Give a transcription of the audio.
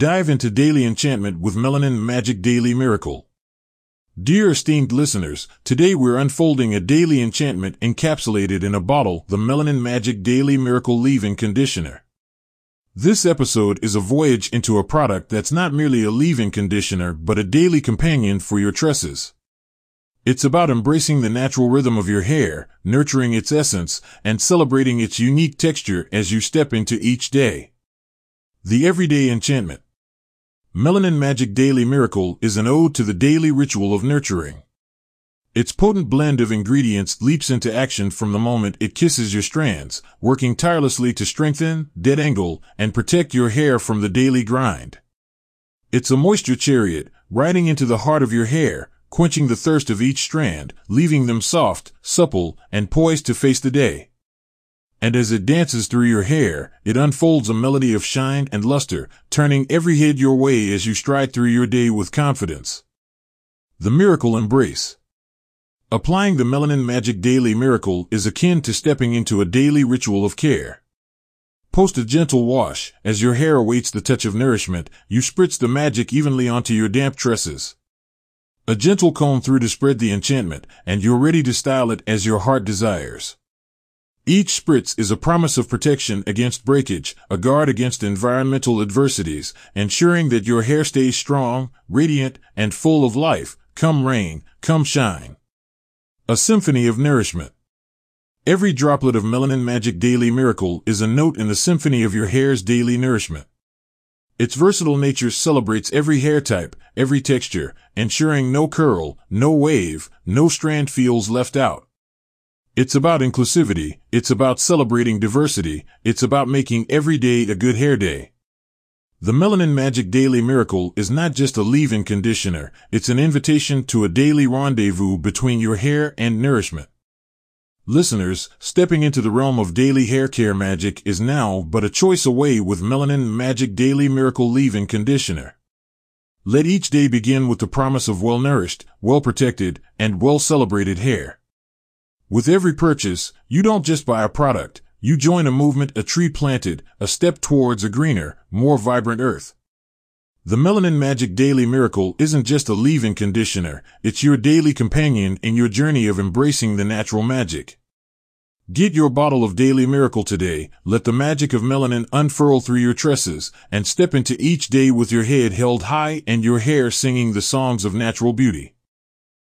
Dive into daily enchantment with Melanin Magic Daily Miracle. Dear esteemed listeners, today we're unfolding a daily enchantment encapsulated in a bottle, the Melanin Magic Daily Miracle Leave-In Conditioner. This episode is a voyage into a product that's not merely a leave-in conditioner, but a daily companion for your tresses. It's about embracing the natural rhythm of your hair, nurturing its essence, and celebrating its unique texture as you step into each day. The Everyday Enchantment Melanin Magic Daily Miracle is an ode to the daily ritual of nurturing. Its potent blend of ingredients leaps into action from the moment it kisses your strands, working tirelessly to strengthen, detangle, and protect your hair from the daily grind. It's a moisture chariot, riding into the heart of your hair, quenching the thirst of each strand, leaving them soft, supple, and poised to face the day and as it dances through your hair, it unfolds a melody of shine and luster, turning every head your way as you stride through your day with confidence. The Miracle Embrace Applying the Melanin Magic Daily Miracle is akin to stepping into a daily ritual of care. Post a gentle wash, as your hair awaits the touch of nourishment, you spritz the magic evenly onto your damp tresses. A gentle comb through to spread the enchantment, and you're ready to style it as your heart desires. Each spritz is a promise of protection against breakage, a guard against environmental adversities, ensuring that your hair stays strong, radiant, and full of life, come rain, come shine. A symphony of nourishment. Every droplet of Melanin Magic Daily Miracle is a note in the symphony of your hair's daily nourishment. Its versatile nature celebrates every hair type, every texture, ensuring no curl, no wave, no strand feels left out. It's about inclusivity. It's about celebrating diversity. It's about making every day a good hair day. The Melanin Magic Daily Miracle is not just a leave-in conditioner. It's an invitation to a daily rendezvous between your hair and nourishment. Listeners, stepping into the realm of daily hair care magic is now but a choice away with Melanin Magic Daily Miracle Leave-In Conditioner. Let each day begin with the promise of well-nourished, well-protected, and well-celebrated hair. With every purchase, you don't just buy a product, you join a movement, a tree planted, a step towards a greener, more vibrant earth. The Melanin Magic Daily Miracle isn't just a leave-in conditioner, it's your daily companion in your journey of embracing the natural magic. Get your bottle of Daily Miracle today, let the magic of melanin unfurl through your tresses, and step into each day with your head held high and your hair singing the songs of natural beauty.